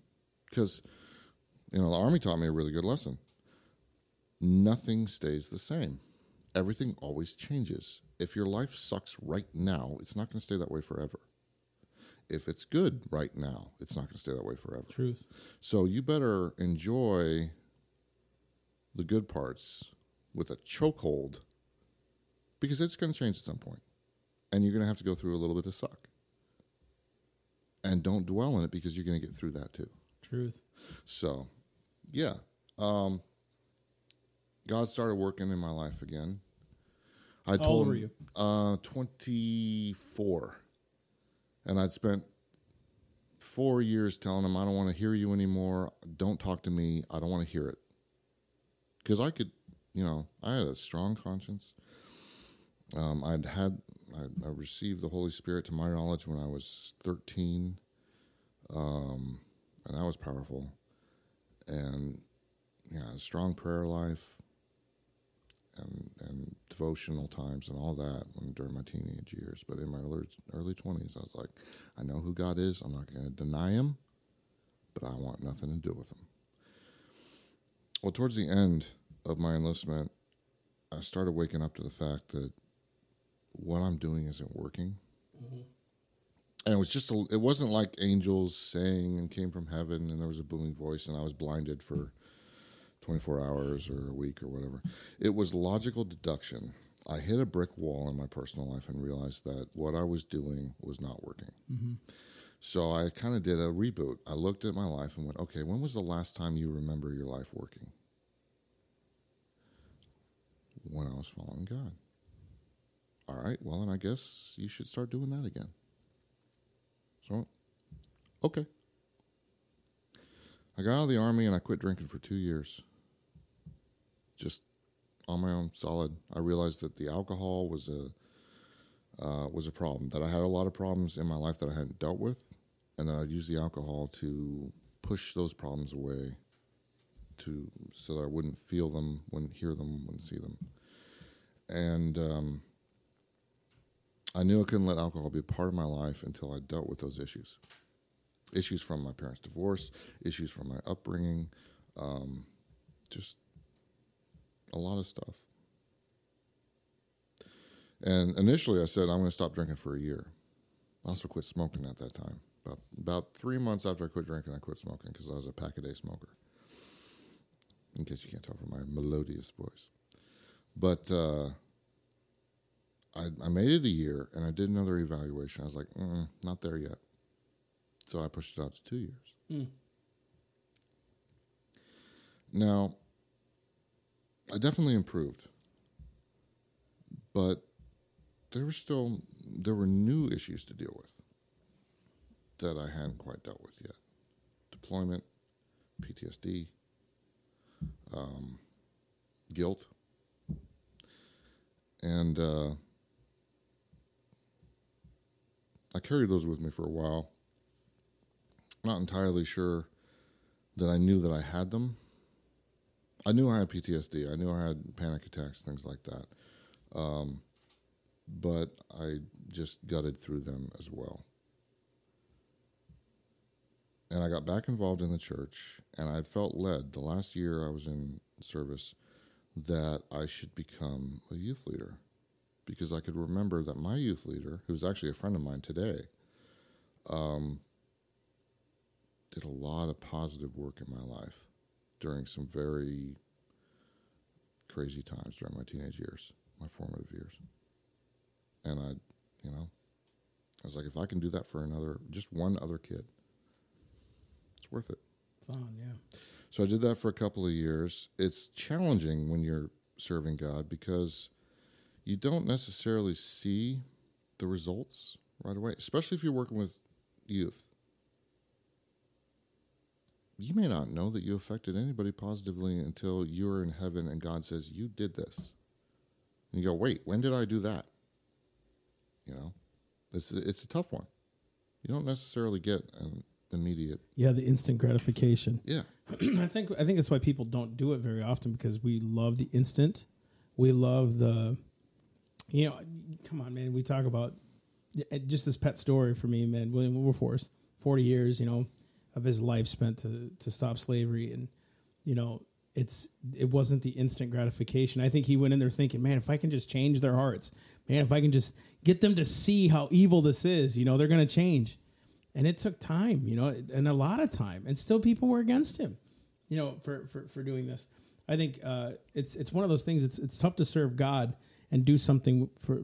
because you know the army taught me a really good lesson. Nothing stays the same. Everything always changes. If your life sucks right now, it's not going to stay that way forever. If it's good right now, it's not going to stay that way forever. Truth. So you better enjoy the good parts with a chokehold because it's going to change at some point. and you're going to have to go through a little bit of suck. And don't dwell in it because you're going to get through that too. Truth. So, yeah. Um, God started working in my life again. I How old told were him, you? Uh, 24. And I'd spent four years telling him, I don't want to hear you anymore. Don't talk to me. I don't want to hear it. Because I could, you know, I had a strong conscience. Um, I'd had, I, I received the Holy Spirit to my knowledge when I was 13. Um, and that was powerful. And, yeah, a strong prayer life and and devotional times and all that when during my teenage years. But in my early early twenties, I was like, I know who God is. I'm not going to deny Him, but I want nothing to do with Him. Well, towards the end of my enlistment, I started waking up to the fact that what I'm doing isn't working. Mm-hmm. And it was just a, it wasn't like angels sang and came from heaven and there was a booming voice and I was blinded for 24 hours or a week or whatever. It was logical deduction. I hit a brick wall in my personal life and realized that what I was doing was not working. Mm-hmm. So I kind of did a reboot. I looked at my life and went, okay, when was the last time you remember your life working? When I was following God. All right, well, then I guess you should start doing that again. So, okay. I got out of the army and I quit drinking for two years. Just on my own, solid. I realized that the alcohol was a uh, was a problem. That I had a lot of problems in my life that I hadn't dealt with, and that I'd use the alcohol to push those problems away, to so that I wouldn't feel them, wouldn't hear them, wouldn't see them. And um, I knew I couldn't let alcohol be a part of my life until I dealt with those issues issues from my parents' divorce, issues from my upbringing, um, just a lot of stuff. And initially, I said I'm going to stop drinking for a year. I also quit smoking at that time. About about three months after I quit drinking, I quit smoking because I was a pack a day smoker. In case you can't tell from my melodious voice, but uh, I, I made it a year and I did another evaluation. I was like, mm, not there yet. So I pushed it out to two years. Now, I definitely improved, but there were still there were new issues to deal with that I hadn't quite dealt with yet. Deployment, PTSD, um, guilt, and uh, I carried those with me for a while not entirely sure that I knew that I had them. I knew I had PTSD. I knew I had panic attacks, things like that. Um, but I just gutted through them as well. And I got back involved in the church, and I felt led the last year I was in service that I should become a youth leader because I could remember that my youth leader, who's actually a friend of mine today, um, did a lot of positive work in my life during some very crazy times during my teenage years, my formative years. And I, you know, I was like, if I can do that for another, just one other kid, it's worth it. Fun, yeah. So I did that for a couple of years. It's challenging when you're serving God because you don't necessarily see the results right away, especially if you're working with youth you may not know that you affected anybody positively until you're in heaven and God says, You did this. And you go, Wait, when did I do that? You know, it's, it's a tough one. You don't necessarily get an immediate. Yeah, the instant gratification. Yeah. I think I think that's why people don't do it very often because we love the instant. We love the, you know, come on, man. We talk about eh, just this pet story for me, man. William Wilberforce, forty years, you know, of his life spent to to stop slavery, and you know, it's it wasn't the instant gratification. I think he went in there thinking, man, if I can just change their hearts, man, if I can just get them to see how evil this is, you know, they're going to change. And it took time, you know, and a lot of time, and still people were against him, you know, for for, for doing this. I think uh, it's it's one of those things. It's it's tough to serve God and do something for,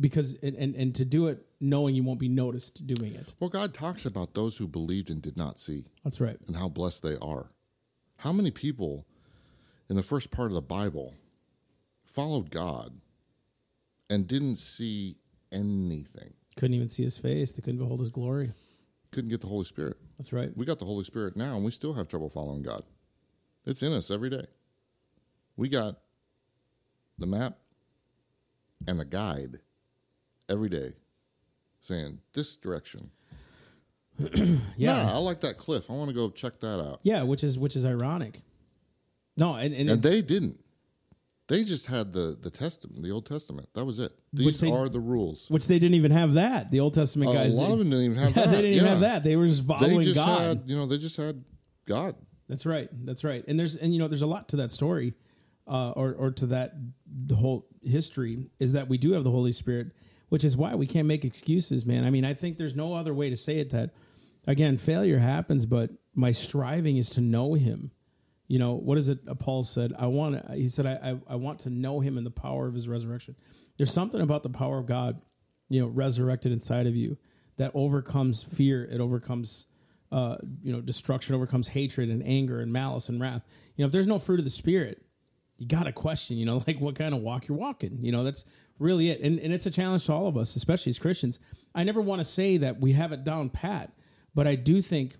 because and, and and to do it knowing you won't be noticed doing it. Well, God talks about those who believed and did not see That's right. and how blessed they are. How many people in the first part of the Bible followed God and didn't see anything? Couldn't even see his face. They couldn't behold his glory. Couldn't get the Holy Spirit. That's right. We got the Holy Spirit now, and we still have trouble following God. It's in us every day. We got the map and the guide every day saying this direction. Yeah. Nah, I like that cliff. I want to go check that out. Yeah, which is which is ironic. No, and and, And they didn't. They just had the the testament, the Old Testament. That was it. These they- are the rules. which they didn't even have that. The Old Testament guys a lot they, of them didn't even have yeah, that. they didn't even have that. They were just They following just God. had, you know, they just had God. That's right. That's right. And there's and you know there's a lot to that story, uh, or or to that the whole history is that we do have the Holy Spirit, which is why we can't make excuses, man. I mean, I think there's no other way to say it. That again, failure happens, but my striving is to know Him. You know what is it? Paul said, "I want." He said, I, I I want to know Him in the power of His resurrection." There's something about the power of God, you know, resurrected inside of you that overcomes fear. It overcomes uh, you know, destruction overcomes hatred and anger and malice and wrath. You know, if there's no fruit of the spirit, you got to question, you know, like what kind of walk you're walking. You know, that's really it. And, and it's a challenge to all of us, especially as Christians. I never want to say that we have it down pat, but I do think,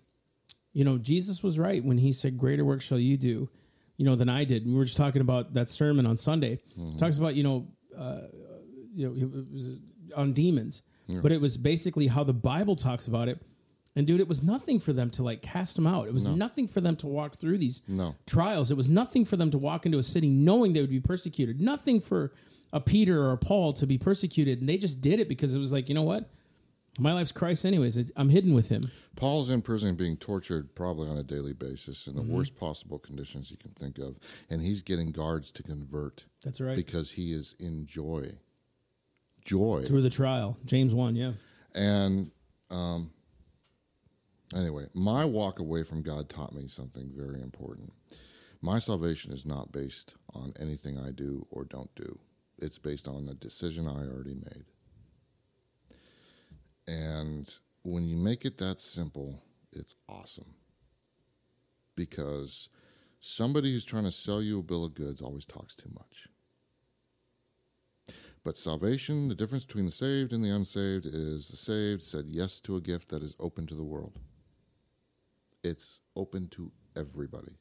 you know, Jesus was right when he said, Greater work shall you do, you know, than I did. We were just talking about that sermon on Sunday. Talks about, you know, uh, you know, it was on demons, but it was basically how the Bible talks about it. And dude, it was nothing for them to like cast them out. It was nothing for them to walk through these No. trials. It was nothing for them to walk into a city knowing they would be persecuted. Nothing for a Peter or a Paul to be persecuted. And they just did it because it was like, you know what? My life's Christ, anyways. It's, I'm hidden with him. Paul's in prison being tortured probably on a daily basis in the Mm-hmm. worst possible conditions you can think of. And he's getting guards to convert That's right. because he is in joy. Joy. Through the trial. James 1, yeah. And um, anyway, my walk away from God taught me something very important. My salvation is not based on anything I do or don't do, it's based on a decision I already made. And when you make it that simple, it's awesome. Because somebody who's trying to sell you a bill of goods always talks too much. But salvation, the difference between the saved and the unsaved is the saved said yes to a gift that is open to the world. It's open to everybody.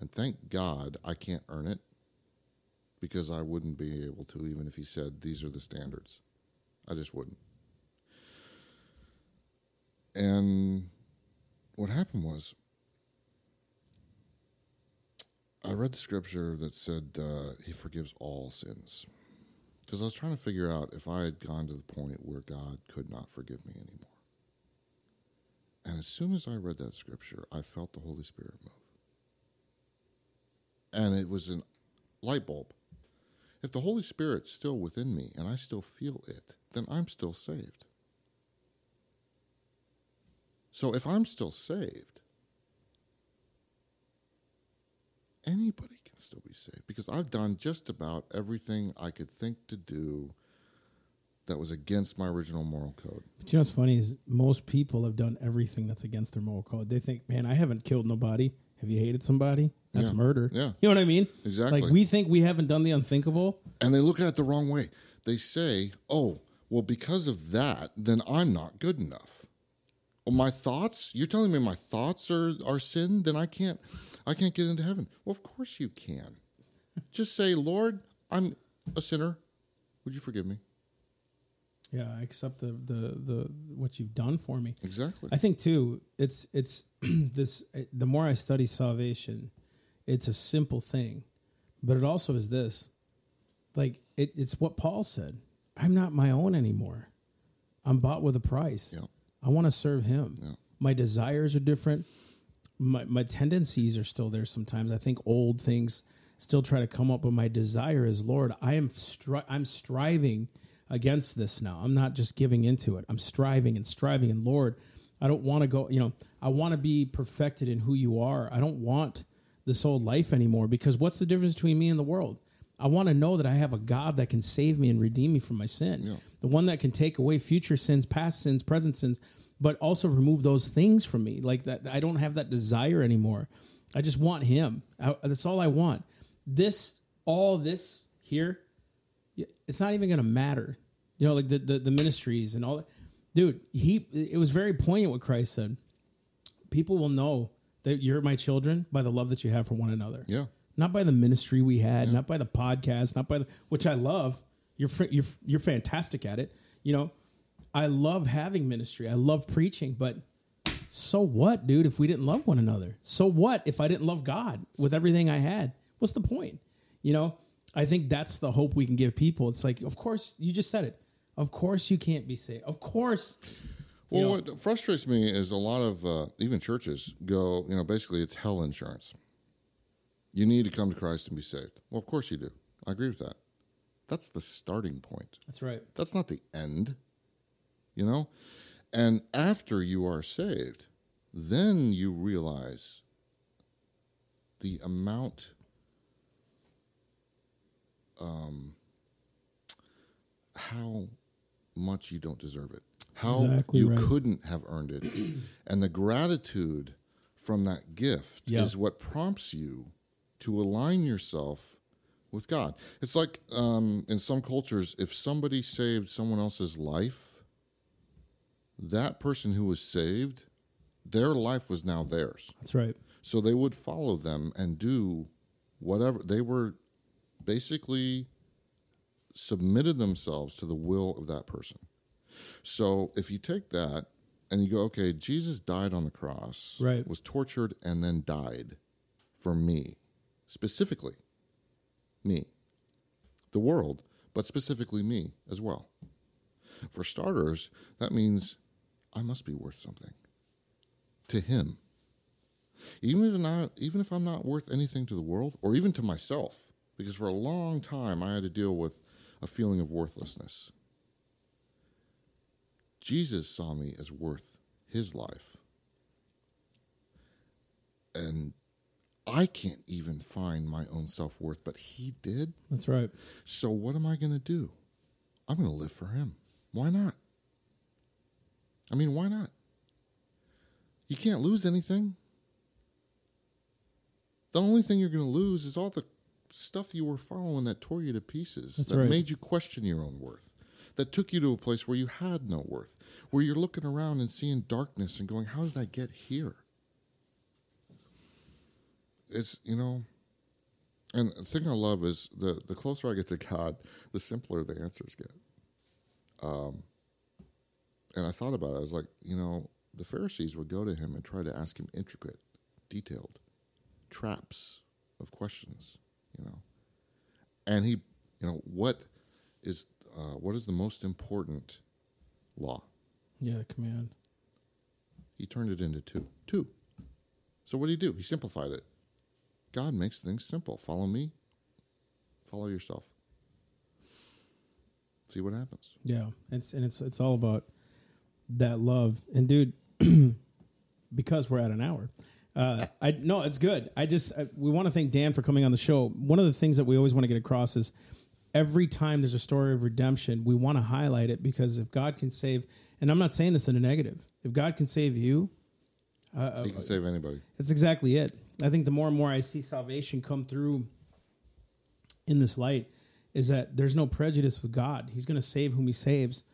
And thank God I can't earn it because I wouldn't be able to, even if he said these are the standards. I just wouldn't. And what happened was, I read the scripture that said uh, he forgives all sins. Because I was trying to figure out if I had gone to the point where God could not forgive me anymore. And as soon as I read that scripture, I felt the Holy Spirit move. And it was a light bulb. If the Holy Spirit's still within me and I still feel it, then I'm still saved. So if I'm still saved, anybody can still be saved because I've done just about everything I could think to do that was against my original moral code. But you know what's funny is most people have done everything that's against their moral code. They think, man, I haven't killed nobody. Have you hated somebody? That's Yeah. murder. Yeah. You know what I mean? Exactly. Like we think we haven't done the unthinkable. And they look at it the wrong way. They say, oh, well, because of that, then I'm not good enough. Well, my thoughts, you're telling me my thoughts are, are sin, then I can't I can't get into heaven. Well, of course you can. Just say, Lord, I'm a sinner. Would you forgive me? Yeah, I accept the the the what you've done for me. Exactly. I think too, it's it's this. The more I study salvation, it's a simple thing, but it also is this. Like it, it's what Paul said. I'm not my own anymore. I'm bought with a price. Yeah. I want to serve Him. Yeah. My desires are different. My my tendencies are still there. Sometimes I think old things still try to come up, but my desire is, Lord, I am stri- I'm striving against this now. I'm not just giving into it. I'm striving and striving. And Lord, I don't want to go, you know, I want to be perfected in who you are. I don't want this old life anymore because what's the difference between me and the world? I want to know that I have a God that can save me and redeem me from my sin. Yeah. The one that can take away future sins, past sins, present sins, but also remove those things from me. Like that, I don't have that desire anymore. I just want Him. I, that's all I want. This, all this here, it's not even going to matter. You know, like the, the the ministries and all that. Dude, he it was very poignant what Christ said. People will know that you're my children by the love that you have for one another Yeah. not by the ministry we had, not by the podcast, not by the which I love. You're you're you're fantastic at it. You know, I love having ministry. I love preaching, but so what, dude? If we didn't love one another, so what? If I didn't love God with everything I had, what's the point? You know, I think that's the hope we can give people. It's like, of course, you just said it. Of course, you can't be saved. Of course, Well, know- what frustrates me is a lot of uh, even churches go, you know, basically it's hell insurance. You need to come to Christ and be saved. Well, of course you do. I agree with that. That's the starting point. that's right. That's not the end, you know? And after you are saved, then you realize the amount um how much you don't deserve it. How Exactly you right. couldn't have earned it. and the gratitude from that gift Yeah. is what prompts you to align yourself with God. It's like um, in some cultures, if somebody saved someone else's life, that person who was saved, their life was now theirs. That's right. So they would follow them and do whatever. They were basically submitted themselves to the will of that person. So if you take that and you go, okay, Jesus died on the cross, Right. was tortured, and then died for me, specifically me, the world, but specifically me as well. For starters, that means I must be worth something to him. Even if not, even if I'm not worth anything to the world or even to myself, because for a long time I had to deal with a feeling of worthlessness. Jesus saw me as worth his life. And I can't even find my own self worth, but he did. That's right. So what am I going to do? I'm going to live for him. Why not? I mean, why not? You can't lose anything. The only thing you're going to lose is all the stuff you were following that tore you to pieces, That's that right. made you question your own worth, that took you to a place where you had no worth, where you're looking around and seeing darkness and going, How did I get here? It's, you know, and the thing I love is the, the closer I get to God, the simpler the answers get. Um, and I thought about it. I was like, you know, the Pharisees would go to him and try to ask him intricate, detailed traps of questions, you know. And he, you know, what is uh, what is the most important law? Yeah, the command. He turned it into two. Two. So what did he do? He simplified it. God makes things simple. Follow me. Follow yourself. See what happens. Yeah, it's and it's it's all about that love. And dude, because we're at an hour, uh, I no, it's good. I just I, we want to thank Dan for coming on the show. One of the things that we always want to get across is every time there's a story of redemption, we want to highlight it because if God can save, and I'm not saying this in a negative, if God can save you, he can save anybody. that's exactly it. I think the more and more I see salvation come through in this light is that there's no prejudice with God. He's going to save whom He saves,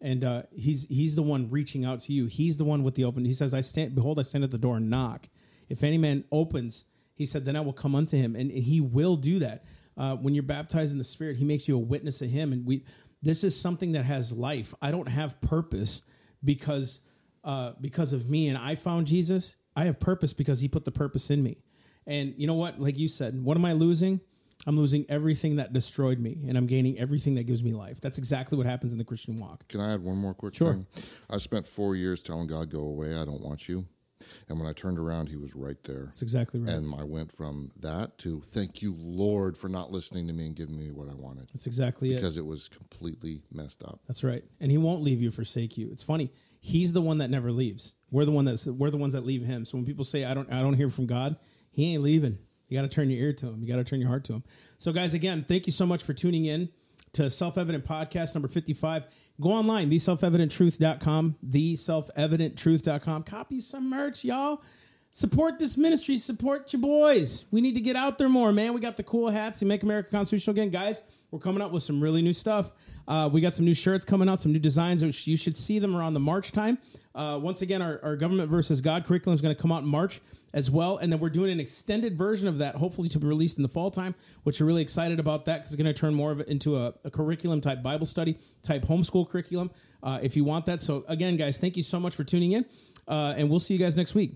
and uh, He's He's the one reaching out to you. He's the one with the open. He says, "I stand. Behold, I stand at the door and knock. If any man opens, He said, then I will come unto him, and, and He will do that. Uh, when you're baptized in the Spirit, He makes you a witness of Him, and we. This is something that has life. I don't have purpose because uh, because of me and I found Jesus. I have purpose because He put the purpose in me. And you know what? Like you said, what am I losing? I'm losing everything that destroyed me, and I'm gaining everything that gives me life. That's exactly what happens in the Christian walk. Can I add one more quick Sure. thing? I spent four years telling God, "Go away, I don't want you," and when I turned around, He was right there. That's exactly right. And I went from that to thank you, Lord, for not listening to me and giving me what I wanted That's exactly it. because it was completely messed up. That's right. And He won't leave you, forsake you. It's funny. He's the one that never leaves. We're the one that's we're the ones that leave Him. So when people say I don't I don't hear from God, He ain't leaving. You got to turn your ear to him. You got to turn your heart to him. So, guys, again, thank you so much for tuning in to Self Evident Podcast number 55. Go online, theselfevidenttruth.com, theselfevidenttruth.com. Copy some merch, y'all. Support this ministry. Support your boys. We need to get out there more, man. We got the cool hats. You make America constitutional again, guys. We're coming up with some really new stuff. Uh, we got some new shirts coming out, some new designs. You should see them around the March time. Uh, once again, our, our government versus God curriculum is going to come out in March as well, and then we're doing an extended version of that, hopefully to be released in the fall time. Which we're really excited about that because it's going to turn more of it into a, a curriculum type Bible study type homeschool curriculum. Uh, if you want that, so again, guys, thank you so much for tuning in, uh, and we'll see you guys next week.